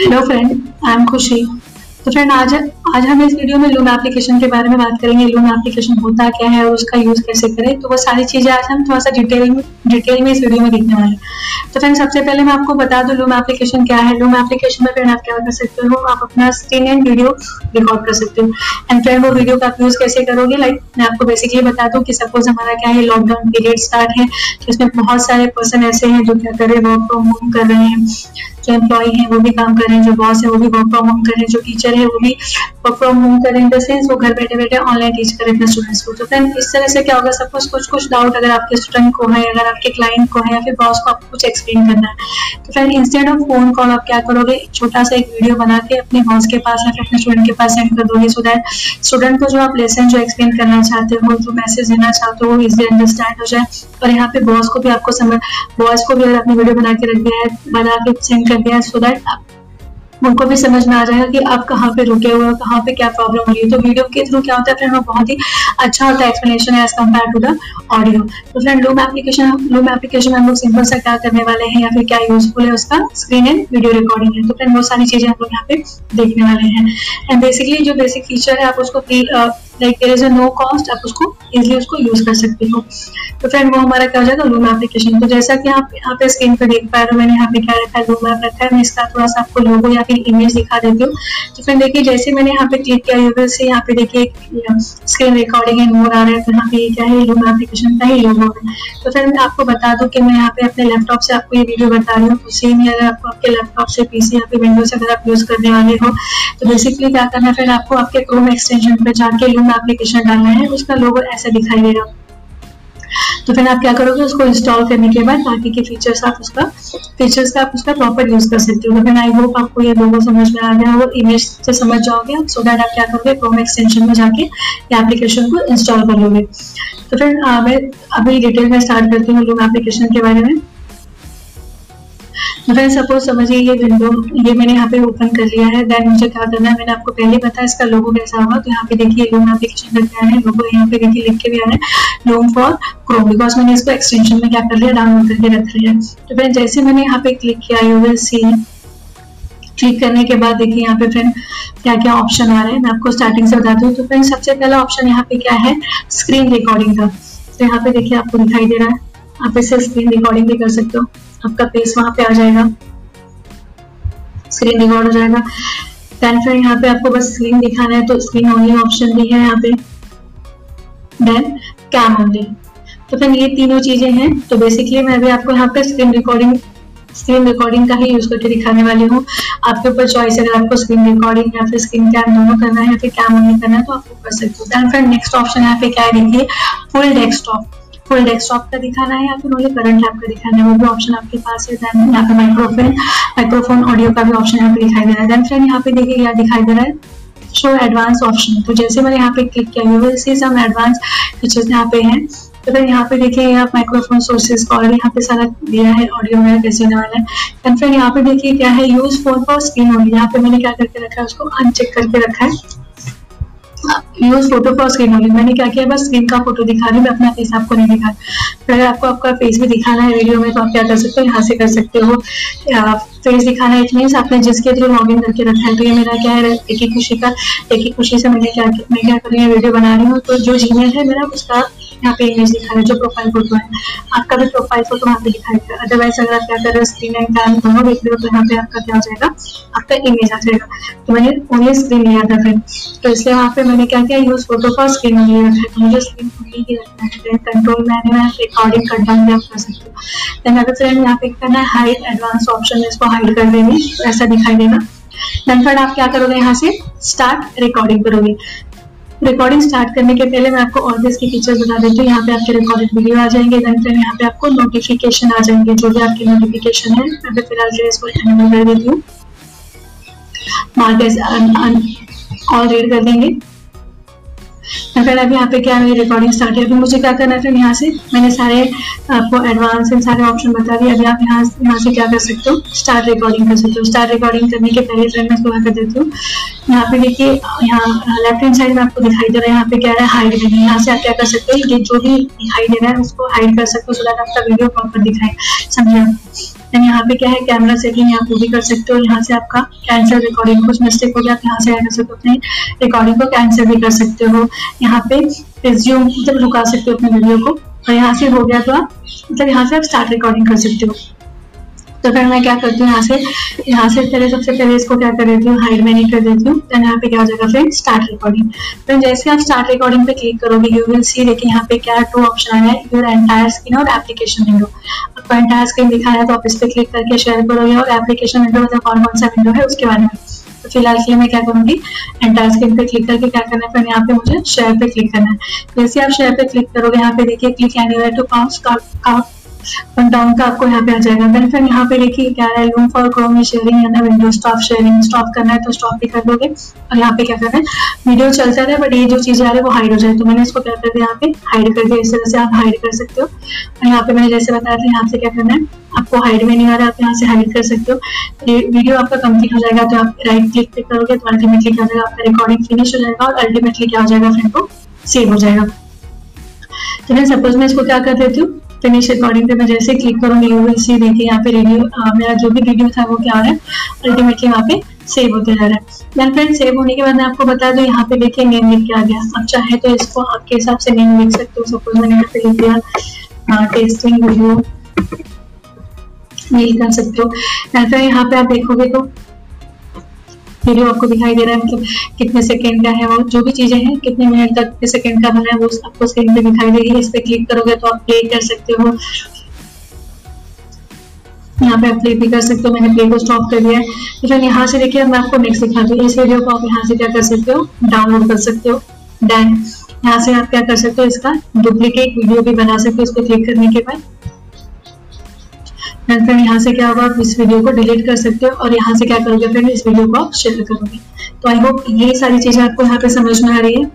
Hello friend I am खुशी तो friend आज आज हम इस वीडियो में लूम एप्लीकेशन के बारे में बात करेंगे। लूम एप्लीकेशन होता क्या है, और उसका यूज़ कैसे करें? तो वो सारी चीज़ें आज हम थोड़ा सा डिटेल में डिटेल में इस वीडियो में देखने वाले तो फ्रेंड सबसे पहले मैं आपको बता दूँ लूम एप्लीकेशन क्या है? लूम एप्लीकेशन में फ्रेंड आप क्या कर सकते हो? आप अपना स्क्रीन एंड वीडियो रिकॉर्ड कर सकते हो। एंड फ्रेंड वो वीडियो का आप यूज़ कैसे करोगे? लाइक like, मैं आपको बेसिकली बता दूँ कि सपोज़ हमारा क्या है लॉकडाउन पीरियड स्टार्ट है तो बहुत सारे पर्सन ऐसे हैं जो क्या कर रहे हैं वर्क फ्रॉम होम कर रहे हैं जो एम्प्लॉय है वो भी काम कर रहे हैं जो बॉस है वो भी वर्क फ्रॉम होम कर रहे हैं जो टीचर है वो भी वर्क फ्रॉम होम कर रहे हैं। इन द सेंस वो घर बैठे बैठे ऑनलाइन टीच कर रहे हैं अपने स्टूडेंट्स को। तो फ्रेंड इस तरह से क्या होगा? सपोज़ कुछ कुछ डाउट अगर आपके स्टूडेंट को है अगर आपके क्लाइंट को है या फिर बॉस को आपको कुछ एक्सप्लेन करना है तो friend instead of phone call आप क्या करोगे? छोटा सा एक वीडियो बना के अपने बॉस के पास या फिर अपने स्टूडेंट के पास सेंड कर दोगे सो दैट स्टूडेंट को जो आप लेसन जो एक्सप्लेन करना चाहते हो, जो मैसेज देना चाहते हो इजिली अंडरस्टैंड हो जाए। और यहाँ पे बॉस को भी आपको समझ बॉस को भी अगर आपने वीडियो बना के रख दिया है, बना के सेंड कर दिया है सो दैट उनको भी समझ में आ जाएगा कि आप कहाँ पे रुके हुए कहाँ पे क्या प्रॉब्लम हो रही है। तो वीडियो के थ्रू क्या होता है फ्रेंड बहुत ही अच्छा होता है explanation as compared to the audio तो friend Loom application Loom application हम लोग सिंपल सा क्या करने वाले हैं या फिर क्या यूजफुल है उसका स्क्रीन एंड वीडियो रिकॉर्डिंग है। तो फ्रेंड बहुत सारी चीज़ें हम लोग यहाँ पे देखने वाले हैं। एंड बेसिकली जो बेसिक फीचर है, आप उसको like there is a no cost आप उसको इजिली उसको यूज़ कर सकते हो। तो फ्रेंड वो हमारा क्या हो जाएगा लूम एप्लीकेशन तो जैसा कि आप यहाँ पे स्क्रीन पर देख पा रहे हो, मैंने यहाँ पे क्या रखा है लूम ऐप रखा है। मैं इसका थोड़ा सा आपको लोगो या फिर इमेज दिखा देती हूँ। तो फ्रेंड देखिए, जैसे मैंने यहाँ पे क्लिक किया यूज़र से यहाँ पे देखिए स्क्रीन रिकॉर्डिंग एंड मोड आ रहा है। तो यहाँ पे क्या है लूम एप्लीकेशन का ही लोगो है। तो फ्रेंड मैं आपको बता दूँ कि मैं यहाँ पे अपने लैपटॉप से आपको ये वीडियो बता रही हूँ। तो सेम अगर आपको आपके लैपटॉप से पीसी या फिर विंडो से अगर आप यूज़ करने वाले हो तो बेसिकली क्या करना है फ्रेंड आपको आपके क्रोम एक्सटेंशन पे जाके लूम एप्लीकेशन डालना है, उसका लोगो ऐसा दिखाई देगा। तो फिर आप क्या करोगे, उसको इंस्टॉल करने के बाद बाकी के फीचर्स आप उसका फीचर्स का आप उसका प्रॉपर यूज़ कर सकते हो। तो फिर आई होप आपको ये लोगो समझ में आ गया और इमेज से समझ जाओगे सो दैट आप क्या करोगे क्रोम एक्सटेंशन में जाके ये एप्लीकेशन को इंस्टॉल कर लोगे। तो फिर मैं अभी डिटेल में स्टार्ट करती हूँ लूम एप्लीकेशन के बारे में। फ्रेंड सपोज़ समझिए ये विंडो ये मैंने यहाँ पे ओपन कर लिया है। देन मुझे क्या करना है? मैंने आपको पहले बताया, इसका लोगो कैसा होगा? तो यहाँ पे देखिए लूम एप्लीकेशन का क्या है? लोगो यहाँ पे देखिए लिख के भी आ रहा है। लूम फॉर क्रोम बिकॉज़ मैंने इसको एक्सटेंशन में क्या कर लिया? डाउनलोड करके रख लिया। तो फ्रेंड जैसे मैंने यहाँ पे क्लिक किया यू विल सी क्लिक करने के बाद देखिए यहाँ पे फ्रेंड क्या क्या ऑप्शन आ रहे हैं। मैं आपको स्टार्टिंग से बताती हूँ तो फ्रेंड सबसे पहला ऑप्शन यहाँ पे क्या है? स्क्रीन रिकॉर्डिंग का। तो यहाँ पे देखिए आपको दिखाई दे रहा है। आप इसे स्क्रीन रिकॉर्डिंग भी कर सकते हो। आपका फेस वहाँ पे आ जाएगा। स्क्रीन रिकॉर्ड हो जाएगा। देन फिर यहाँ पे आपको बस स्क्रीन दिखाना है तो स्क्रीन ओनली ऑप्शन भी है यहाँ पे। देन कैम ओनली तो फिर ये तीनों चीज़ें हैं। तो बेसिकली मैं अभी आपको यहाँ पे स्क्रीन रिकॉर्डिंग स्क्रीन रिकॉर्डिंग का ही यूज़ करके दिखाने वाली हूँ। आपके ऊपर चॉइस अगर आपको स्क्रीन रिकॉर्डिंग या फिर स्क्रीन कैम दोनों करना है या फिर कैम ओनली करना है तो आप कर सकते हो। देन फिर नेक्स्ट ऑप्शन यहाँ पे क्या देखिए? फुल डेस्कटॉप फुल डेस्कटॉप का दिखाना है या फिर ओनली करंट लैब का दिखाना है, वो भी ऑप्शन आपके पास है। देन यहाँ पे माइक्रोफोन माइक्रोफोन ऑडियो का भी ऑप्शन यहाँ पे दिखाई दे रहा है। देन फ्रेंड यहाँ पे देखिए क्या दिखाई दे रहा है। शो एडवांस ऑप्शन तो जैसे मैंने यहाँ पे क्लिक किया you will see some advance features यहाँ पे हैं। तो फिर यहाँ पे देखिए आप माइक्रोफोन सोर्सेज का और यहाँ पे सारा दिया है ऑडियो में कैसे होने वाला है। देन फिर यहाँ पे देखिए क्या है use phone for screen only यहाँ पे मैंने क्या करके रखा है, उसको अनचेक करके रखा है। Use photo for screen only मैंने क्या किया, बस स्क्रीन का फ़ोटो दिखा रही मैं अपना फेस आपको नहीं दिखा। अगर आपको आपका फेस भी दिखाना है वीडियो में तो आप क्या कर सकते हो? यहाँ से कर सकते हो। फेस दिखाना इट मीन्स आपने जिसके थ्रू लॉग इन करके रखा है तो ये मेरा क्या है, एक ही खुशी का, एक ही खुशी से मैंने क्या, मैं क्या कर रही हूँ वीडियो बना रही हूँ तो जो जीमेल है मेरा, उसका यहाँ पे इमेज दिखा है, जो प्रोफ़ाइल फ़ोटो है। आपका भी प्रोफ़ाइल फ़ोटो वहाँ पे दिखाएगा अदरवाइज़ अगर आप क्या कर रहे हो स्क्रीन एंड कैम दोनों देख रहे हो तो यहाँ पे आपका क्या हो जाएगा? आपका इमेज आ जाएगा। तो मैंने ओनली स्क्रीन लिया था फिर तो इसलिए वहाँ पे मैंने क्या किया यूज़ फ़ोटो फॉर स्क्रीन रखा है तो मुझे स्क्रीन ओनली ही रखना है कंट्रोल मैंने मैं रिकॉर्डिंग कट डाउन भी आप कर सकते हो देन अगर फ्रेंड यहाँ पे करना है हाइड एडवांस ऑप्शन इसको हाइड कर देंगे तो ऐसा दिखाई देगा। आप क्या करोगे यहाँ से? स्टार्ट रिकॉर्डिंग करोगे। रिकॉर्डिंग स्टार्ट करने के पहले मैं आपको और भी इसके फीचर्स बता देती हूँ। यहाँ पे आपके रिकॉर्डेड वीडियो आ जाएँगे। देन फिर यहाँ पे आपको नोटिफिकेशन आ जाएँगे, जो भी आपकी नोटिफिकेशन है। मैं भी फ़िलहाल जो इसको एनिमल कर देती हूँ। मार्क ऑल रीड कर देंगे। फिर अभी यहाँ पे क्या मेरी रिकॉर्डिंग स्टार्ट है अभी मुझे क्या करना है फिर यहाँ से? मैंने सारे आपको एडवांस इन सारे ऑप्शन बता दिए। अभी आप यहाँ यहाँ से क्या कर सकते हो? स्टार्ट रिकॉर्डिंग कर सकते हो। स्टार्ट रिकॉर्डिंग करने के पहले फ्रेंड मैं इसको कर देती हूँ। यहाँ पे देखिए, यहाँ लेफ़्ट हैंड साइड में आपको दिखाई दे रहा है, यहाँ पे क्या है हाइड देना यहाँ से आप क्या कर सकते हैं, ये जो भी रहा है उसको हाइड कर सकते हो सो दैट आपका वीडियो प्रॉपर दिखाए समझे देन यहाँ पे क्या है कैमरा सेटिंग आप वो भी कर सकते हो, यहाँ से आपका कैंसिल रिकॉर्डिंग कुछ मिस्टेक हो गया आप यहाँ से क्या कर सकते हो। अपने रिकॉर्डिंग को कैंसिल भी कर सकते हो। यहाँ पे रिज्यूम मतलब रुका सकते हो अपने वीडियो को। और यहाँ से हो गया तो आप मतलब यहाँ से आप स्टार्ट रिकॉर्डिंग कर सकते हो। तो फिर मैं क्या करती हूँ, यहाँ से यहाँ से पहले, सबसे पहले इसको क्या कर देती हूँ हाइड में नहीं कर देती हूँ देन यहाँ पे क्या हो जाएगा, फिर स्टार्ट रिकॉर्डिंग फिर जैसे आप स्टार्ट रिकॉर्डिंग पे क्लिक करोगे यू विल सी देखिए यहाँ पे क्या टू ऑप्शन आया है योर एंटायर स्क्रीन और एप्लीकेशन विंडो आपको एंटायर स्क्रीन दिखा है तो आप इस पर क्लिक करके शेयर करोगे और एप्लीकेशन विंडो मतलब कौन कौन सा विंडो है, उसके बारे में. तो फ़िलहाल के लिए मैं क्या करूँगी एंटायर स्क्रीन पे क्लिक करके क्या करना है, फिर यहाँ पे मुझे शेयर पे क्लिक करना है. जैसे आप शेयर पे क्लिक करोगे, यहाँ पे देखिए click anywhere to count down का आपको यहाँ पे आ जाएगा। देन फिर यहाँ पे देखिए क्या है लूम फॉर क्रोम शेयरिंग या विंडो स्टॉप शेयरिंग स्टॉप करना है तो स्टॉप भी कर दोगे। और यहाँ पे क्या करना है? वीडियो चलता रहे बट ये जो चीज़ें आ रही है वो हाइड हो जाए तो मैंने इसको क्या कर दिया यहाँ पे? हाइड कर दिया। इस तरह से आप हाइड कर सकते हो। और यहाँ पे मैंने जैसे बताया था, यहाँ से क्या करना है? आपको हाइड में नहीं आ रहा, आप यहाँ से हाइड कर सकते हो। वीडियो आपका कंप्लीट हो जाएगा तो आप राइट क्लिक पे करोगे तो अल्टीमेटली क्या हो जाएगा, आपका रिकॉर्डिंग फिनिश हो जाएगा और अल्टीमेटली क्या हो जाएगा फ्रेंड को सेव हो जाएगा। तो मैं सपोज़ मैं इसको क्या कर देती हूँ? फिनिश रिकॉर्डिंग पे मैं जैसे क्लिक करूँगी यू विल सी देखिए यहाँ पे वीडियो मेरा जो भी वीडियो था वो क्या आ रहा है? अल्टीमेटली वहाँ पे सेव होते जा रहा है। देन फ्रेंड सेव होने के बाद मैं आपको बता दूँ, यहाँ पे देखिए नेम लिख के आ गया। अब चाहे तो इसको आपके हिसाब से नेम लिख सकते हो। सपोज़ मैंने यहाँ पे लिख दिया टेस्टिंग वीडियो ये कर सकते हो। देन फिर यहाँ पे आप देखोगे तो वीडियो आपको दिखाई दे रहा है मतलब कितने सेकंड का है वो, जो भी चीज़ें हैं, कितने मिनट तक कितने सेकंड का बना है, वो आपको स्क्रीन पे दिखाई देगी। इस पे क्लिक करोगे तो आप प्ले कर सकते हो। यहाँ पे आप प्ले भी कर सकते हो, मैंने प्ले को स्टॉप कर दिया है। तो यहाँ से देखिए, मैं आपको नेक्स्ट दिखा दूँ। इस वीडियो को आप यहाँ से क्या कर सकते हो? डाउनलोड कर सकते हो। देन यहाँ से आप क्या कर सकते हो, इसका डुप्लीकेट वीडियो भी बना सकते हो, इसको क्लिक करने के बाद। फिर यहाँ से क्या होगा? आप इस वीडियो को डिलीट कर सकते हो और यहाँ से क्या करोगे फिर इस वीडियो को आप शेयर करोगे। तो आई होप ये सारी चीज़ें आपको यहाँ पे समझ में आ रही है।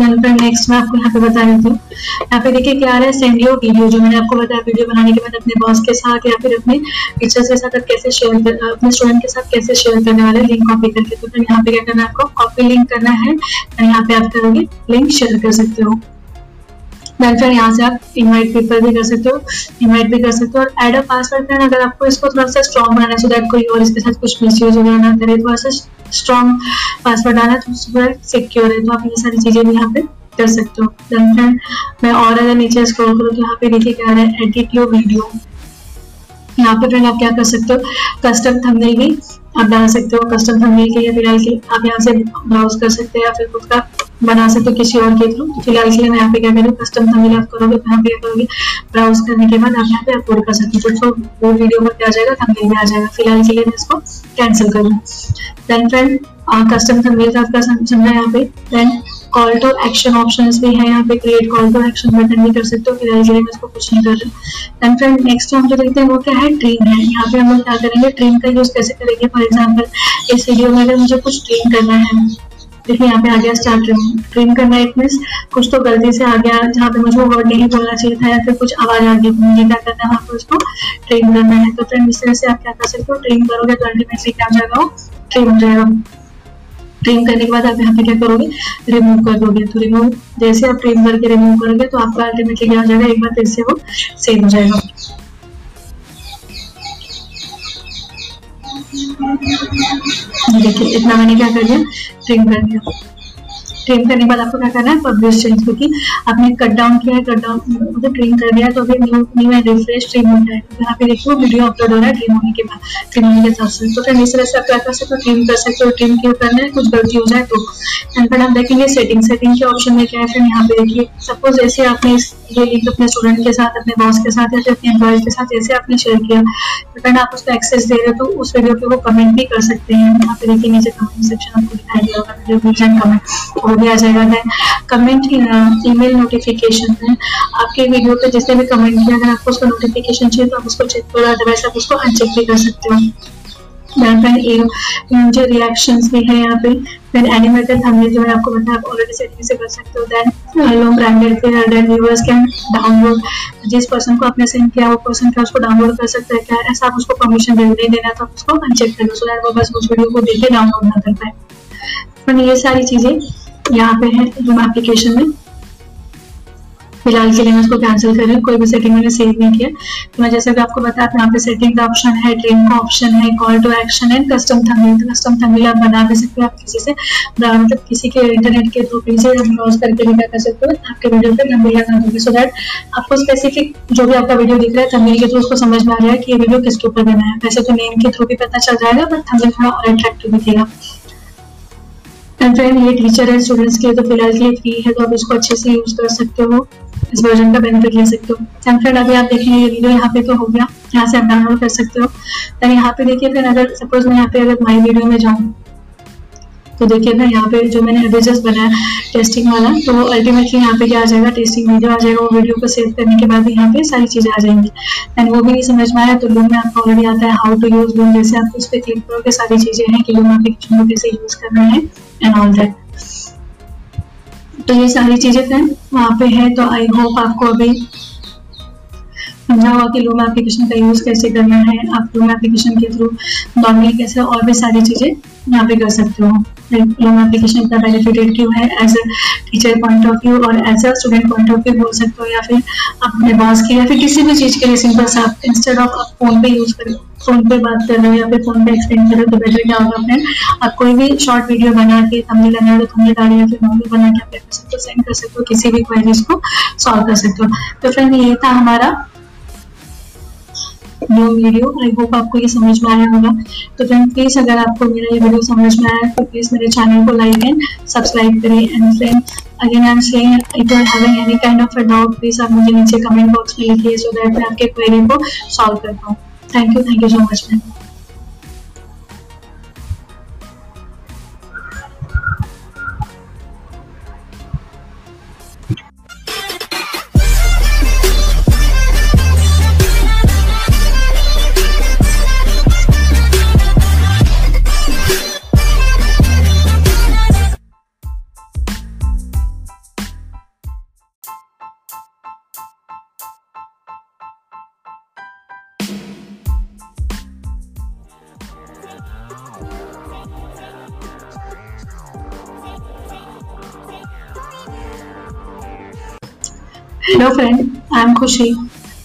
नेक्स्ट मैं आपको यहाँ पे बता देती हूँ यहाँ पे देखिए क्या आ रहा है सेंड योर वीडियो जो मैंने आपको बताया वीडियो बनाने के बाद अपने बॉस के साथ या फिर अपने टीचर्स के साथ कैसे शेयर कर, अपने स्टूडेंट के साथ कैसे शेयर करने वाले लिंक कॉपी करके। तो फिर यहाँ पे क्या करना है आपको? कॉपी लिंक करना है। यहाँ पे आप करोगे लिंक शेयर कर सकते हो। देन फिर यहाँ से आप इनवाइट पीपल भी कर सकते हो इनवाइट भी कर सकते हो और एड अ पासवर्ड फ्रेंड अगर आपको इसको थोड़ा सा स्ट्रॉन्ग बनाना है सो दैट कोई और इसके साथ कुछ मिस यूज़ वगैरह ना करे थोड़ा सा स्ट्रॉन्ग पासवर्ड आना तो थोड़ा सिक्योर है तो आप ये सारी चीज़ें भी यहाँ पे कर सकते हो। देन फ्रेंड मैं और अगर नीचे स्क्रॉल करूँ तो यहाँ पे देखिए क्या है एडिट योर वीडियो यहाँ पे फ्रेंड आप क्या कर सकते हो कस्टम थंबनेल भी आप डाल सकते हो कस्टम थंबनेल के लिए फ़िलहाल के आप यहाँ से ब्राउज कर सकते हैं या फिर खुद का बना सकते किसी और के थ्रू तो फ़िलहाल के लिए मैं यहाँ पे क्या करूँ कस्टम थंबनेल आप करोगे यहाँ पे करोगे ब्राउज करने के बाद आप यहाँ पे अपलोड कर सकते हो। तो वो वीडियो क्या आ जाएगा थंबनेल में आ जाएगा। फ़िलहाल के लिए मैं इसको कैंसिल करूँ देन फ्रेंड कस्टम थंबनेल आपका समझा यहाँ पे? Then call to action option भी है यहाँ पे। Create call to action button भी कर सकते हो। फ़िलहाल के लिए मैं इसको कुछ नहीं कर रहा देन फ्रेंड नेक्स्ट हम जो देखते हैं वो क्या है? ट्रीम है। यहाँ पे हम लोग क्या करेंगे? ट्रीम का यूज़ कैसे करेंगे? फॉर एग्ज़ाम्पल इस वीडियो में अगर मुझे कुछ ट्रीम करना है देखिए, यहाँ पे आ गया स्टार्ट ट्रिम ट्रिम करना इट मीन कुछ तो गलती से आ गया, जहाँ पे मुझे वर्ड नहीं बोलना चाहिए था या फिर कुछ आवाज़ आ गई। मुझे क्या करना है, वहाँ पे उसको ट्रिम करना है। तो फ्रेंड इस तरह से आप क्या कर सकते हो? ट्रिम करोगे तो अल्टीमेटली क्या जाएगा? वो ट्रिम हो जाएगा। ट्रिम करने के बाद आप यहाँ पे क्या करोगे? रिमूव कर दोगे। तो रिमूव जैसे आप ट्रिम करके रिमूव करोगे तो आपका अल्टीमेटली क्या हो जाएगा? एक बार फिर से वो सेम हो जाएगा। देखिए इतना मैंने क्या कर दिया ट्रिम कर दिया। ट्रिम करने के बाद आपको क्या करना है? पब्लिश चेंज क्योंकि आपने कट डाउन किया है कट डाउन मतलब ट्रिम कर दिया तो अभी new new and refresh trim होता है। तो यहाँ पे देखो वीडियो अपलोड हो रहा है ट्रिम होने के बाद ट्रिम होने के साथ तो फिर इस तरह से आप क्या कर सकते हो ट्रिम कर सकते हो। ट्रिम क्यों करना है? कुछ गलती हो जाए तो। एंड फिर आप देखेंगे सेटिंग सेटिंग के ऑप्शन में क्या है? फिर यहाँ पे देखिए सपोज़ जैसे आपने ये लिंक अपने स्टूडेंट के साथ, अपने बॉस के साथ या फिर अपने एम्प्लॉय के साथ जैसे आपने शेयर किया। तो आप उसको एक्सेस दे रहे हो तो उस वीडियो पे वो कमेंट भी कर सकते हैं। यहाँ पे देखिए नीचे कमेंट सेक्शन आपको दिखाई दे होगा वीडियो कमेंट वो भी आ जाएगा। देन कमेंट ईमेल नोटिफिकेशन है आपके वीडियो पे जिसने भी कमेंट किया, अगर आपको उसका नोटिफिकेशन चाहिए तो आप उसको चेक करो अदरवाइज़ आप उसको अनचेक भी कर सकते हो। जो रिएक्शंस भी है यहाँ पे फिर एनिमेटेड हमने जो है आपको बताया आप ऑलरेडी सेटिंग से कर सकते हो देन लो ब्रांडेड फिर देन व्यूअर्स कैन डाउनलोड जिस पर्सन को आपने सेंड किया, वो पर्सन क्या उसको डाउनलोड कर सकता है क्या? ऐसा आप उसको परमिशन दे नहीं देना तो उसको अनचेक कर दो सो दैट वो बस उस वीडियो को देख के डाउनलोड ना कर पाए। फिर ये सारी चीज़ें यहाँ पे है जूम एप्लीकेशन में। फ़िलहाल के लिए मैं उसको कैंसिल कर रही हूँ, कोई भी सेटिंग मैंने सेव नहीं किया। तो मैं जैसे कि आपको बताया यहाँ पे सेटिंग का ऑप्शन है ट्रेन का ऑप्शन है call to action and custom thumbnail तो कस्टम थंबनेल आप बना भी सकते हो, आप किसी से मतलब किसी के इंटरनेट के थ्रू से हम ब्राउज करके भी क्या कर सकते हो, आपके वीडियो पे थंबनेल लगा दोगे सो दैट आपको स्पेसिफिक जो भी आपका वीडियो दिख रहा है थंबनेल के थ्रू उसको समझ में आ रहा है कि ये वीडियो किसके ऊपर बना है। वैसे तो नेम के थ्रू भी पता चल जाएगा बट थंबनेल थोड़ा और अट्रैक्टिव दिखेगा। एंड फ्रेंड ये टीचर है स्टूडेंट्स के तो फ़िलहाल के लिए फ्री है तो आप इसको अच्छे से यूज़ कर सकते हो इस वर्जन का बेनिफिट ले सकते हो एंड फ्रेंड अभी आप देखेंगे ये वीडियो यहाँ पे तो हो गया यहाँ से आप डाउनलोड कर सकते हो देन यहाँ पे देखिए फिर अगर सपोज़ मैं यहाँ पे अगर माई वीडियो में जाऊँ तो देखिए फिर यहाँ पे जो मैंने अभी जस्ट बनाया टेस्टिंग वाला तो अल्टीमेटली यहाँ पे क्या आ जाएगा टेस्टिंग वीडियो आ जाएगा वो वीडियो को सेव करने के बाद यहाँ पे सारी चीज़ें आ जाएँगी एंड वो भी नहीं समझ में आया तो लूम में आपको ऑलरेडी आता है हाउ टू यूज़ लूम जैसे आप उस पर क्लिक करोगे सारी चीज़ें हैं कि लूम को कैसे यूज़ करना है एंड ऑल दैट तो ये सारी चीज़ें फ्रेंड वहाँ पे है तो आई होप आपको अभी समझा हुआ कि लूम एप्लीकेशन का यूज़ कैसे करना है, आप लूम एप्लीकेशन के थ्रू नॉर्मली कैसे और भी सारी चीज़ें यहाँ पे कर सकते हो। लूम एप्लीकेशन का बेनिफिटेड क्यों है? As a teacher point of view और as a student point of view बोल सकते हो या फिर अपने बॉस के या फिर किसी भी चीज़ के लिए सिंपल सा आप इंस्टेड ऑफ़ आप फ़ोन पे यूज़ करें फ़ोन पे बात कर रहे हो या फिर फ़ोन पे एक्सप्लेन कर रहे हो तो बेटर क्या होगा अपने? आप कोई भी शॉर्ट वीडियो बना के थंबनेल लगा तो थंबनेल डालिए या फिर नॉर्मल बना के आप हो सेंड कर सकते हो, किसी भी क्वेरीज को सॉल्व कर सकते हो। तो फ्रेंड ये था हमारा न्यू वीडियो आई होप आपको ये समझ में आया होगा। तो फ्रेंड प्लीज़ अगर आपको मेरा ये वीडियो समझ में आया तो प्लीज़ मेरे चैनल को लाइक एंड सब्सक्राइब करें। And friend again I am saying if you are having any kind of a doubt please आप मुझे नीचे कमेंट बॉक्स में लिखिए सो दैट मैं आपके क्वेरी को सॉल्व कर पाऊँ। Thank you thank you so much ma'am hello friend I am खुशी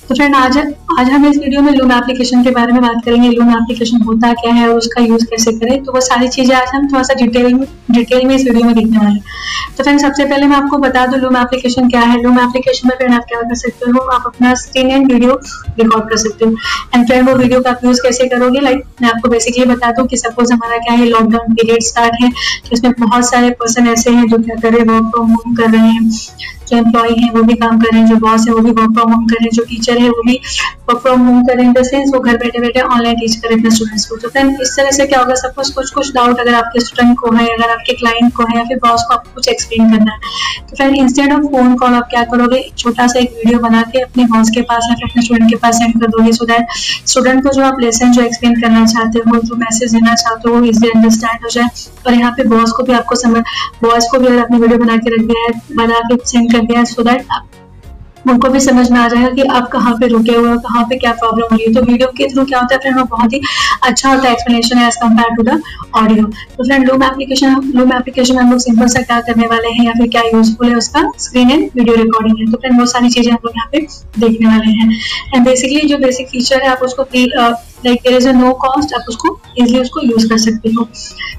तो फ्रेंड आज आज हम इस वीडियो में लूम एप्लीकेशन के बारे में बात करेंगे। लूम एप्लीकेशन होता क्या है, और उसका यूज़ कैसे करें? तो वो सारी चीज़ें आज हम थोड़ा सा डिटेल में डिटेल में इस वीडियो में देखने वाले तो फ्रेंड सबसे पहले मैं आपको बता दूँ लूम एप्लीकेशन क्या है? लूम एप्लीकेशन में फ्रेंड आप क्या कर सकते हो? आप अपना स्क्रीन एंड वीडियो रिकॉर्ड कर सकते हो। एंड फ्रेंड वो वीडियो का आप यूज़ कैसे करोगे? लाइक मैं आपको बेसिकली बता दूँ कि सपोज़ हमारा क्या है लॉकडाउन पीरियड स्टार्ट है तो इसमें बहुत सारे पर्सन ऐसे हैं जो क्या कर रहे हैं वर्क फ्रॉम होम कर रहे हैं, जो एम्प्लॉय है, वो भी काम कर रहे हैं, जो बॉस है, वो भी वर्क फ्रॉम होम कर रहे हैं, जो टीचर है, वो भी वर्क फ्रॉम होम कर रहे हैं। इन द सेंस वो घर बैठे बैठे ऑनलाइन टीच कर रहे हैं अपने स्टूडेंट्स को। तो फ्रेंड इस तरह से क्या होगा? सपोज़ कुछ कुछ डाउट अगर आपके स्टूडेंट को है, अगर आपके क्लाइंट को है या फिर बॉस को आपको कुछ एक्सप्लेन करना है तो फिर इंस्टेड ऑफ़ फ़ोन कॉल आप क्या करोगे? छोटा सा एक वीडियो बना के अपने बॉस के पास या फिर अपने स्टूडेंट के पास सेंड कर दोगे सो दैट स्टूडेंट को जो आप लेसन जो एक्सप्लेन करना चाहते हो, जो मैसेज देना चाहते हो इजिली अंडरस्टैंड हो जाए। और यहाँ पे बॉस को भी आपको समझ बॉस को भी अगर आपने वीडियो बना के रख दिया है, बना के सेंड कर दिया है सो दैट उनको भी समझ में आ जाएगा कि आप कहाँ पे रुके हुए कहाँ पे क्या प्रॉब्लम हो रही है। तो वीडियो के थ्रू क्या होता है फ्रेंड वो बहुत ही अच्छा होता है explanation as compare to the audio तो friend Loom application Loom application हम लोग सिंपल सा क्या करने वाले हैं, या फिर क्या यूजफुल है उसका स्क्रीन एंड वीडियो रिकॉर्डिंग है। तो फ्रेंड बहुत सारी चीज़ें हम लोग यहाँ पे देखने वाले हैं। एंड बेसिकली जो बेसिक फीचर है, आप उसको like there is a no cost आप उसको इजिली उसको यूज़ कर सकते हो।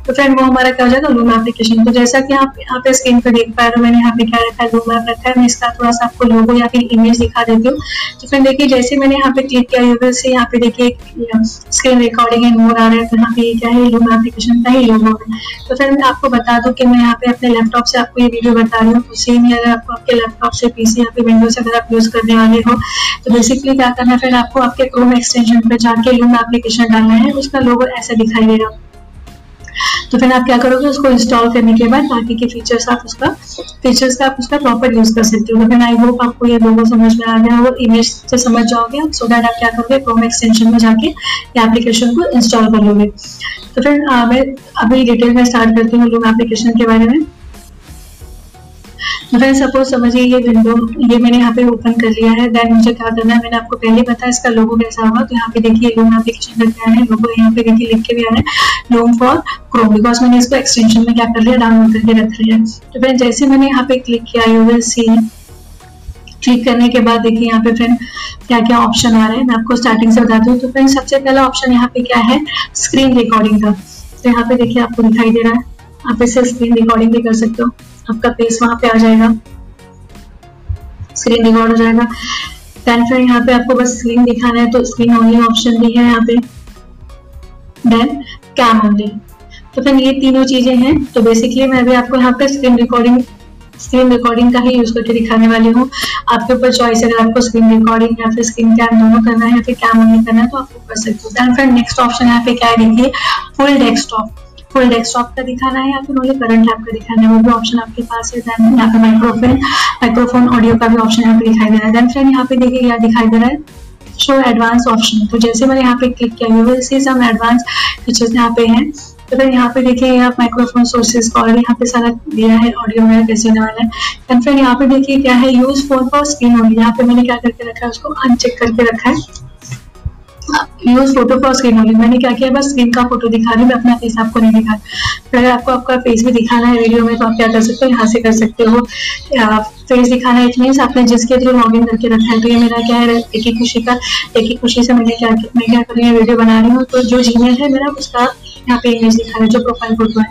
तो फ्रेंड वो हमारा क्या हो जाएगा लूम एप्लीकेशन तो जैसा कि आप यहाँ पे स्क्रीन पे देख पा रहे हो, मैंने यहाँ पे क्या रखा है लूम ऐप रखा है। मैं इसका थोड़ा सा आपको लोगो या फिर इमेज दिखा देती हूँ। तो फ्रेंड देखिए, जैसे मैंने यहाँ पे क्लिक किया यूज़र से यहाँ पे देखिए स्क्रीन रिकॉर्डिंग एंड मोड आ रहा है। तो यहाँ पे क्या है लूम एप्लीकेशन का ही लोगो है। तो फ्रेंड मैं आपको बता दूँ कि मैं यहाँ पे अपने लैपटॉप से आपको ये वीडियो बता रही हूँ। तो सेम अगर आपको आपके लैपटॉप से पीसी या फिर विंडो से अगर आप यूज़ करने वाले हो तो बेसिकली क्या करना है फिर आपको आपके क्रोम एक्सटेंशन पर जाके लूम एप्लीकेशन डालना है, उसका लोगो ऐसा दिखाई देगा। तो फिर आप क्या करोगे, उसको इंस्टॉल करने के बाद बाकी के फीचर्स आप उसका फीचर्स का आप उसका प्रॉपर यूज़ कर सकते हो। फिर आई होप आपको ये लोगो समझ में आ गया हो इमेज से समझ जाओगे आप सो दैट आप क्या करोगे क्रोम एक्सटेंशन में जाके ये एप्लीकेशन को इंस्टॉल कर लोगे। तो फिर मैं अभी डिटेल में स्टार्ट करती हूँ लूम एप्लीकेशन के बारे में। फ्रेंड सपोज़ समझिए ये विंडो ये मैंने यहाँ पे ओपन कर लिया है। देन मुझे क्या करना है? मैंने आपको पहले बताया इसका लोगो कैसा होगा। तो यहाँ पे देखिए लूम एप्लीकेशन करके आया है? लोगो यहाँ पे देखिए लिख के भी आ रहा है। लूम फॉर क्रोम बिकॉज़ मैंने इसको एक्सटेंशन में क्या कर लिया? डाउनलोड करके रख लिया। तो फ्रेंड जैसे मैंने यहाँ पे क्लिक किया यू विल सी क्लिक करने के बाद देखिए यहाँ पे फ्रेंड क्या क्या ऑप्शन आ रहे हैं? मैं आपको स्टार्टिंग से बताती हूँ तो फ्रेंड सबसे पहला ऑप्शन यहाँ पे क्या है? स्क्रीन रिकॉर्डिंग का। तो यहाँ पे देखिए आपको दिखाई दे रहा है। आप इसे स्क्रीन रिकॉर्डिंग भी कर सकते हो। आपका फेस वहाँ पे आ जाएगा। स्क्रीन रिकॉर्ड हो जाएगा। देन फिर यहाँ पे आपको बस स्क्रीन दिखाना है तो स्क्रीन ओनली ऑप्शन भी है यहाँ पे। देन कैम ओनली तो फिर ये तीनों चीज़ें हैं तो बेसिकली मैं भी आपको यहाँ पे स्क्रीन रिकॉर्डिंग स्क्रीन रिकॉर्डिंग का ही यूज़ करके दिखाने वाली हूँ। आपके ऊपर चॉइस अगर आपको स्क्रीन रिकॉर्डिंग या फिर स्क्रीन कैम दोनों करना है या फिर कैम ओनली करना है तो आप कर सकते हो। देन फिर नेक्स्ट ऑप्शन यहाँ पे क्या देखिए फुल डेस्कटॉप फुल डेस्कटॉप का दिखाना है या फिर ओनली करंट लैब का दिखाना है, वो भी ऑप्शन आपके पास है। देन यहाँ पे माइक्रोफोन माइक्रोफोन ऑडियो का भी ऑप्शन यहाँ पे दिखाई दे रहा है। देन फ्रेंड यहाँ पे देखिए क्या दिखाई दे रहा है। शो एडवांस ऑप्शन तो जैसे मैंने यहाँ पे क्लिक किया you will see some advance features यहाँ पे हैं। तो फिर यहाँ पे देखिए आप माइक्रोफोन सोर्सेज का और यहाँ पे सारा दिया है ऑडियो में कैसे होने वाला है फ्रेंड यहाँ पे देखिए क्या है use phone for screen only यहाँ पे मैंने क्या करके रखा है, उसको अनचेक करके रखा है। Use photo for screen only मैंने क्या किया? बस स्क्रीन का फ़ोटो दिखा रही मैं अपना फेस आपको नहीं दिखा रहा। अगर आपको आपका फेस भी दिखाना है वीडियो में तो आप क्या कर सकते हो? यहाँ से कर सकते हो। फेस दिखाना है इट मीन आपने जिसके थ्रू लॉग इन करके रखा है तो ये मेरा क्या है? एक ही खुशी का, एक ही खुशी से मैंने क्या, मैं क्या कर रही हूँ? वीडियो बना रही हूँ। तो जो जीमेल है मेरा, उसका यहाँ पे इमेज दिखा रहा है, जो प्रोफ़ाइल फ़ोटो है।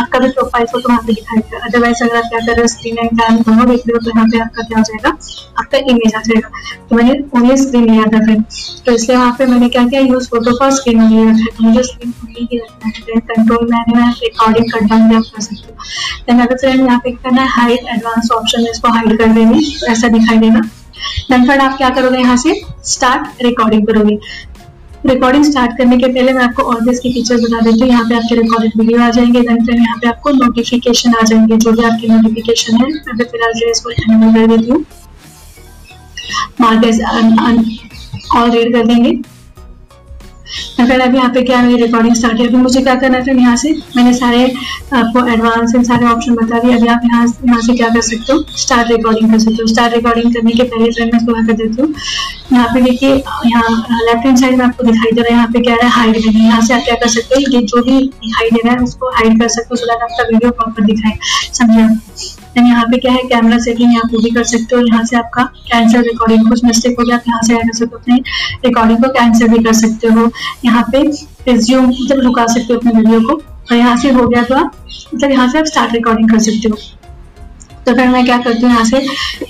आपका भी प्रोफ़ाइल फ़ोटो वहाँ पे दिखाएगा अदरवाइज़ अगर आप क्या कर रहे हो स्क्रीन एंड टाइम दोनों देख रहे हो तो यहाँ पे आपका क्या हो जाएगा? आपका इमेज आ जाएगा। तो मैंने ओनली स्क्रीन लिया था फिर तो इसलिए वहाँ पे मैंने क्या किया यूज़ फ़ोटो फॉर स्क्रीन रखा है तो मुझे स्क्रीन ओनली ही रखना है देन कंट्रोल मैंने मैं रिकॉर्डिंग कट डाउन भी आप कर सकते हो। देन अगर फ्रेंड यहाँ पे करना है हाइड एडवांस ऑप्शन है, इसको हाइड कर देंगे तो ऐसा दिखाई देगा। देन फिर आप क्या करोगे यहाँ से? स्टार्ट रिकॉर्डिंग करोगे। रिकॉर्डिंग स्टार्ट करने के पहले मैं आपको और की फीचर्स बता देती हूँ। यहाँ पे आपके रिकॉर्डेड वीडियो आ जाएँगे फिर यहाँ पे आपको नोटिफिकेशन आ जाएँगे, जो भी आपकी नोटिफिकेशन है। मैं भी फ़िलहाल जो इसको एनिमल कर देती हूँ। मार्केट ऑल रीड कर देंगे। अगर अभी यहाँ पे क्या मेरी रिकॉर्डिंग स्टार्ट है अभी मुझे क्या करना है फिर यहाँ से? मैंने सारे आपको एडवांस इन सारे ऑप्शन बता दिए। अभी आप यहाँ यहाँ से क्या कर सकते हो? स्टार्ट रिकॉर्डिंग कर सकते हो। स्टार्ट रिकॉर्डिंग करने के पहले फ्रेंड मैं इसको कर देती हूँ। यहाँ पे देखिए, यहाँ लेफ़्ट हैंड साइड में आपको दिखाई दे रहा है। यहाँ पे क्या है? हाइड करनी यहाँ से आप क्या कर सकते हो? ये जो भी दिखाई दे रहा है उसको हाइड कर सकते हो सो दैट आपका वीडियो प्रॉपर दिखाए। समझे देन यहाँ पे क्या है? कैमरा सेटिंग आप भी कर सकते हो। यहाँ से आपका कैंसिल रिकॉर्डिंग कुछ मिस्टेक हो गया आप यहाँ से कर सकते हो अपने रिकॉर्डिंग को कैंसिल भी कर सकते हो। यहाँ पे रिज्यूम मतलब रुका सकते हो अपने वीडियो को। और यहाँ से हो गया तो आप मतलब यहाँ से आप स्टार्ट रिकॉर्डिंग कर सकते हो। तो फिर मैं क्या करती हूँ, यहाँ से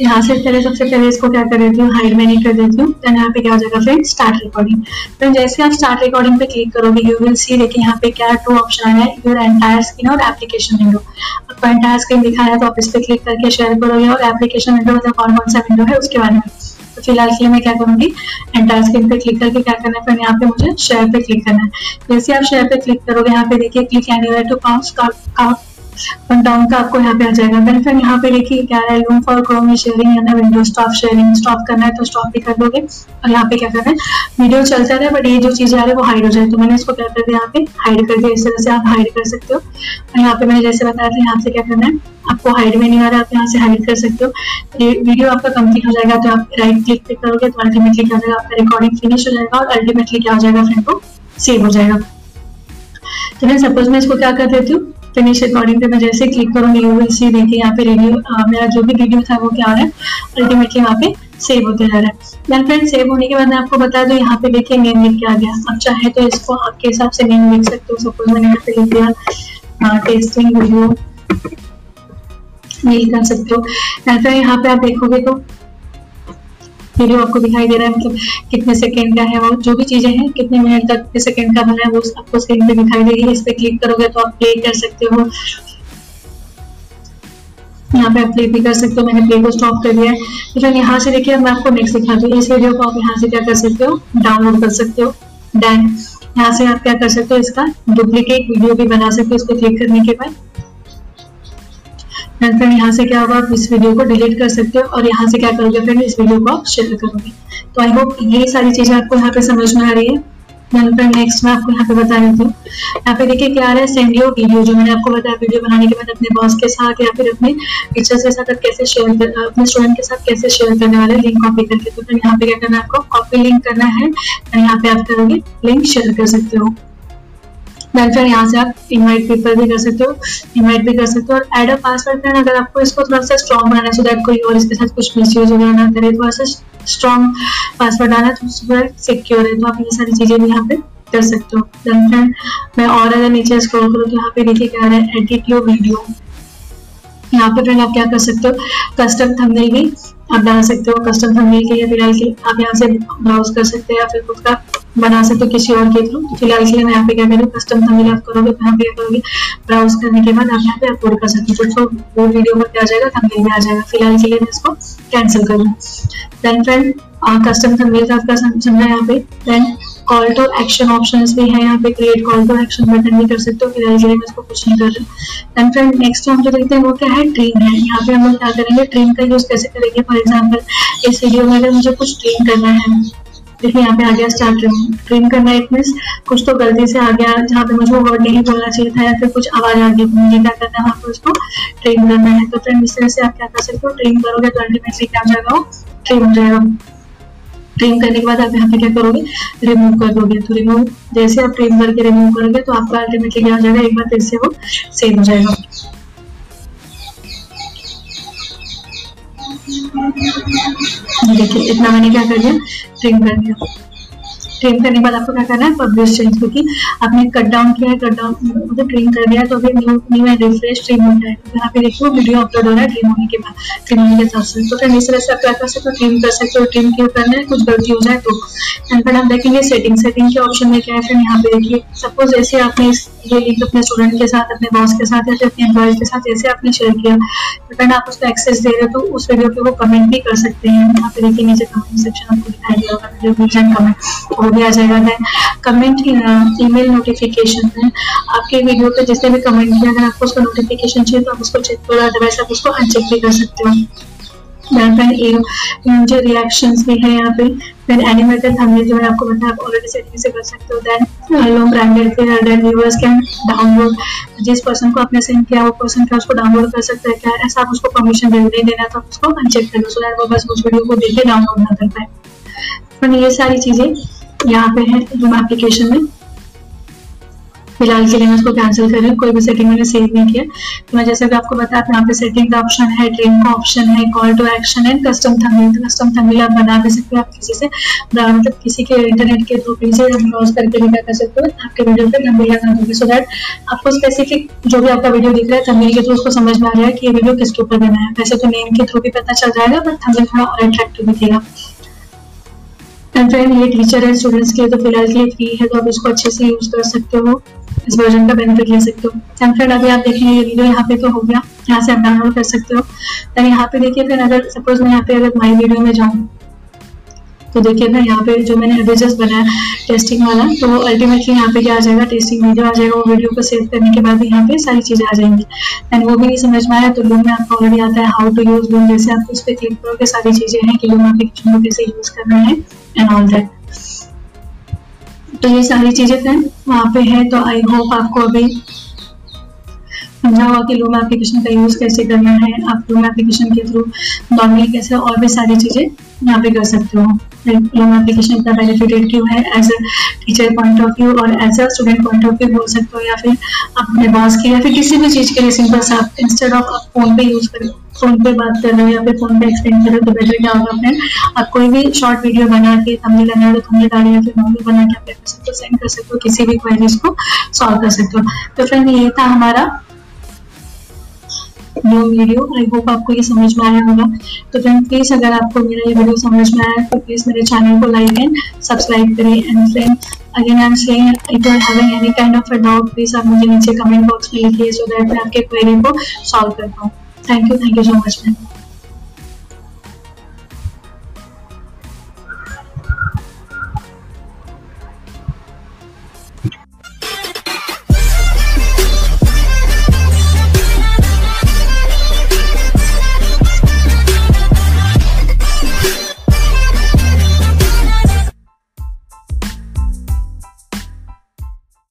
यहाँ से पहले सबसे पहले इसको क्या कर देती हूँ हाइड में नहीं कर देती हूँ देन यहाँ पे क्या हो जाएगा फिर स्टार्ट रिकॉर्डिंग तो जैसे आप स्टार्ट रिकॉर्डिंग पे क्लिक करोगे यू विल सी देखिए यहाँ पे क्या टू ऑप्शन आया है योर एंटायर स्क्रीन और एप्लीकेशन विंडो आपको एंटायर स्क्रीन दिखा है तो आप इस पर क्लिक करके शेयर करोगे और एप्लीकेशन विंडो मतलब कौन कौन सा विंडो है उसके बारे में. तो फ़िलहाल के लिए मैं क्या करूँगी एंटायर स्क्रीन पे क्लिक करके क्या करना है, फिर यहाँ पे मुझे शेयर पे क्लिक करना है. जैसे आप शेयर पे क्लिक करोगे, यहाँ पे देखिए click anywhere to pause down का आपको यहाँ पे आ जाएगा। देन फिर यहाँ पे देखिए क्या है लूम फॉर क्रोम शेयरिंग या विंडो स्टॉप शेयरिंग स्टॉप करना है तो स्टॉप भी कर दोगे। और यहाँ पे क्या करना है? वीडियो चलता रहे बट ये जो चीज़ें आ रही है वो हाइड हो जाए। तो मैंने इसको क्या कर दिया यहाँ पे? हाइड कर दिया। इस तरह से आप हाइड कर सकते हो। और यहाँ पे मैंने जैसे बताया था, यहाँ से क्या करना है? आपको हाइड में नहीं आ रहा, आप यहाँ से हाइड कर सकते हो। ये वीडियो आपका कंप्लीट हो जाएगा तो आप राइट क्लिक पे करोगे तो अल्टीमेटली क्या जाएगा, आपका रिकॉर्डिंग फिनिश हो जाएगा और अल्टीमेटली क्या हो जाएगा फ्रेंड को सेव हो जाएगा। तो मैं सपोज़ मैं इसको क्या कर देती हूँ? फिनिश रिकॉर्डिंग पे मैं जैसे क्लिक करूँगी यू विल सी देखिए यहाँ पे रेडियो मेरा जो भी वीडियो था वो क्या आ रहा है? अल्टीमेटली वहाँ पे सेव होते जा रहा है। देन फ्रेंड सेव होने के बाद मैं आपको बता दूँ, यहाँ पे देखिए नेम लिख के आ गया। अब चाहे तो इसको आपके हिसाब से नेम लिख सकते हो। सपोज़ मैंने यहाँ पे लिख दिया टेस्टिंग वीडियो मेल कर सकते हो। या फिर यहाँ पे आप देखोगे तो वीडियो आपको दिखाई दे रहा है मतलब कितने सेकंड का है और जो भी चीज़ें हैं, कितने मिनट तक कितने सेकंड का बना है, वो आपको स्क्रीन पे दिखाई देगी। इस पे क्लिक करोगे तो आप प्ले कर सकते हो। यहाँ पे आप प्ले भी कर सकते हो, मैंने प्ले को स्टॉप कर दिया है। तो फिर यहाँ से देखिए मैं आपको नेक्स्ट दिखा दूँ। इस वीडियो को आप यहाँ से क्या कर सकते हो? डाउनलोड कर सकते हो। देन यहाँ से आप क्या कर सकते हो, इसका डुप्लीकेट वीडियो भी बना सकते हो, इसको क्लिक करने के बाद। एंड फिर यहाँ से क्या होगा? आप इस वीडियो को डिलीट कर सकते हो और यहाँ से क्या करोगे फिर इस वीडियो को आप शेयर करोगे। तो आई होप ये सारी चीज़ें आपको यहाँ पे समझ में आ रही है। नेक्स्ट मैं आपको यहाँ पे बता देती हूँ यहाँ पे देखिए क्या रहा है सेंड योर वीडियो जो मैंने आपको बताया वीडियो बनाने के बाद अपने बॉस के साथ या फिर अपने टीचर्स के साथ आप कैसे शेयर कर, अपने स्टूडेंट के साथ कैसे शेयर करने वाले लिंक कॉपी करके। तो फिर यहाँ पे क्या करना है आपको कॉपी लिंक करना है। यहाँ पे आप करोगे लिंक शेयर कर सकते हो। देन फ्रेंड यहाँ से आप इनवाइट पीपल भी कर सकते हो इनवाइट भी कर सकते हो और एड अ पासवर्ड फ्रेंड अगर आपको इसको थोड़ा सा स्ट्रॉन्ग बनाना है सो दैट कोई और इसके साथ कुछ मिस यूज़ वगैरह ना करे, थोड़ा सा स्ट्रॉन्ग पासवर्ड आना है तो सिक्योर है तो आप ये सारी चीज़ें भी यहाँ पे कर सकते हो। देन फ्रेंड मैं और अगर नीचे स्क्रॉल करूँ तो यहाँ पे देखिए क्या है एडिट योर वीडियो यहाँ पे फ्रेंड आप क्या कर सकते हो कस्टम थंबनेल भी आप डाल सकते हो कस्टम थंबनेल के लिए फ़िलहाल के आप यहाँ से ब्राउज कर सकते हैं या फिर खुद का बना सकते हो किसी और के थ्रू तो फ़िलहाल के लिए मैं यहाँ पे क्या करूँ कस्टम थंबनेल आप करोगे यहाँ पे करोगे ब्राउज करने के बाद आप यहाँ पे अपलोड कर सकते हो। तो वो वीडियो में क्या जाएगा थंबनेल में आ जाएगा। फ़िलहाल के लिए मैं इसको कैंसिल करूँ देन फ्रेंड कस्टम थंबनेल का आपका समझा यहाँ पे। Then call to action option भी है यहाँ पे। Create call to action button भी कर सकते हो। फ़िलहाल के लिए मैं इसको कुछ नहीं कर रहा एंड फ्रेंड नेक्स्ट हम जो देखते हैं वो क्या है? ट्रीम है। यहाँ पे हम लोग क्या करेंगे? ट्रीम का यूज़ कैसे करेंगे? फॉर एग्ज़ाम्पल इस वीडियो में अगर मुझे कुछ ट्रीम करना है देखिए, यहाँ पे आ गया स्टार्ट ट्रिम ट्रिम करना इट मीन कुछ तो गलती से आ गया, जहाँ पे मुझे वर्ड नहीं बोलना चाहिए था या फिर कुछ आवाज़ आ गई मुझे क्या करना है वहाँ पे उसको ट्रिम करना है। तो फ्रेंड इस तरह से आप क्या कर सकते हो? ट्रिम करोगे तो अल्टीमेटली क्या हो जाएगा? ट्रिम हो जाएगा। ट्रिम करने के बाद आप यहाँ पे क्या करोगे? रिमूव कर दोगे। तो रिमूव जैसे आप ट्रिम करके रिमूव करोगे तो आपका अल्टीमेटली क्या हो जाएगा? एक बार फिर से वो सेम हो जाएगा। देखिए इतना मैंने क्या कर दिया? प्रिंट कर दिया। ट्रिम करने के बाद आपको क्या करना है पब्लिश चेंज क्योंकि आपने कट डाउन किया है कट डाउन मतलब ट्रिम कर दिया तो अभी new new and refresh trim हो। जाएगा तो यहाँ पे देखो वीडियो अपलोड हो रहा है ट्रिम होने के बाद ट्रिम होने के साथ साथ तो फिर इस तरह से आप क्या कर सकते हो ट्रिम कर सकते हो ट्रिम क्यों करना है कुछ गलती हो जाए तो। एंड फिर हम देखेंगे सेटिंग सेटिंग के ऑप्शन में क्या है, फिर यहाँ पे देखिए सपोज़ जैसे आपने ये लिंक अपने स्टूडेंट के साथ, अपने बॉस के साथ या फिर अपने एम्प्लॉय के साथ जैसे आपने शेयर किया। तो फिर आप उसको एक्सेस दे रहे हो तो उस वीडियो पे वो कमेंट भी कर सकते हैं। यहाँ पे देखिए नीचे कमेंट सेक्शन आपको दिखाई दिया होगा वीडियो कमेंट वो भी आ जाएगा। देन कमेंट ईमेल नोटिफिकेशन में आपके वीडियो पे जिसने भी कमेंट किया अगर आपको उसका नोटिफिकेशन चाहिए तो आप उसको चेक करो अदरवाइज़ आप उसको अनचेक भी कर सकते हो। जो रिएक्शंस भी है यहाँ पे, फिर एनिमेटेड थंबनेल जो मैंने आपको बताया आप ऑलरेडी सेटिंग से कर सकते हो। देन लो ब्रांडेड फिर देन व्यूअर्स कैन डाउनलोड जिस पर्सन को आपने सेंड किया, वो पर्सन क्या उसको डाउनलोड कर सकता है क्या? ऐसा आप उसको परमिशन दे नहीं देना तो आप उसको अनचेक कर लो। सो दैट वो बस उस वीडियो को देख के डाउनलोड ना कर पाए। ये सारी चीज़ें यहाँ पे है जूम एप्लीकेशन में। फ़िलहाल के लिए मैं उसको कैंसिल कर रही हूँ, कोई भी सेटिंग मैंने सेव नहीं किया। तो मैं जैसे कि आपको बताया, यहाँ पे सेटिंग का ऑप्शन है ट्रेन का ऑप्शन है कॉल टू एक्शन है कस्टम थंबनेल कस्टम थंबनेल आप बना भी सकते हो आप किसी से। मतलब किसी के इंटरनेट के थ्रू किसी से ब्राउज करके भी क्या कर सकते हो, आपके वीडियो पे थंबनेल लगा दोगे सो दैट आपको स्पेसिफिक जो भी आपका वीडियो दिख रहा है थंबनेल के थ्रू उसको समझ में आ रहा है कि ये वीडियो किसके ऊपर बना है। वैसे तो नेम के थ्रू भी पता चल जाएगा बट थंबनेल थोड़ा और अट्रैक्टिव दिखेगा। एंड फ्रेंड ये टीचर है स्टूडेंट्स के लिए तो फ़िलहाल के लिए फ्री है तो आप इसको अच्छे से यूज़ कर सकते हो। इस वर्जन का बेनिफिट ले सकते हो। एंड फ्रेंड अभी आप देखेंगे ये वीडियो यहाँ पे तो हो गया। यहाँ से आप डाउनलोड कर सकते हो। तो यहाँ पे देखिए, फिर अगर सपोज़ मैं यहाँ पे अगर माई वीडियो में जाऊँ तो देखिए फिर यहाँ पे जो मैंने अभी जस्ट बनाया टेस्टिंग वाला तो अल्टीमेटली यहाँ पे क्या आ जाएगा टेस्टिंग वीडियो आ जाएगा, वो वीडियो को सेव करने के बाद यहाँ पे सारी चीज़ें आ जाएँगी। एंड वो भी नहीं समझ में आया तो लूम में आपको ऑलरेडी आता है हाउ टू यूज़ लूम जैसे आप उस पर क्लिक करोगे, सारी चीज़ें हैं, कि लूम एप्लीकेशन को कैसे यूज़ करना है। एंड ऑल दैट तो ये सारी चीज़ें फ्रेंड वहाँ पे है तो आई होप आपको अभी समझा हुआ कि लूम एप्लीकेशन का यूज़ कैसे करना है। आप लूम एप्लीकेशन के थ्रू नॉर्मली कैसे और भी सारी चीज़ें यहाँ पे कर सकते हो। लूम एप्लीकेशन इतना बेनिफिटेड क्यों है? As a teacher point of view और as a student point of view बोल सकते हो या फिर अपने बॉस के या फिर किसी भी चीज़ के लिए सिंपल सा इंस्टेड ऑफ़ आप फ़ोन पे यूज़ करें फ़ोन पे बात कर रहे हो या फिर फ़ोन पे एक्सप्लेन कर रहे हो तो बेटर क्या होगा फ्रेंड आप कोई भी शॉर्ट वीडियो बना के थंबनेल लगा है तो थंबनेल डालिए या फिर नॉर्मल बना के आप सेंड कर सकते हो, किसी भी क्वेरीज को सॉल्व कर सकते हो। तो फ्रेंड ये था हमारा न्यू वीडियो आई होप आपको ये समझ में आया होगा। तो फ्रेंड प्लीज़ अगर आपको मेरा ये वीडियो समझ में आया तो प्लीज़ मेरे चैनल को लाइक एंड सब्सक्राइब करें। And friend again I am saying if you are having any kind of a doubt please आप मुझे नीचे कमेंट बॉक्स में लिखिए सो दैट मैं आपके क्वेरी को सॉल्व कर पाऊँ। Thank you thank you so much ma'am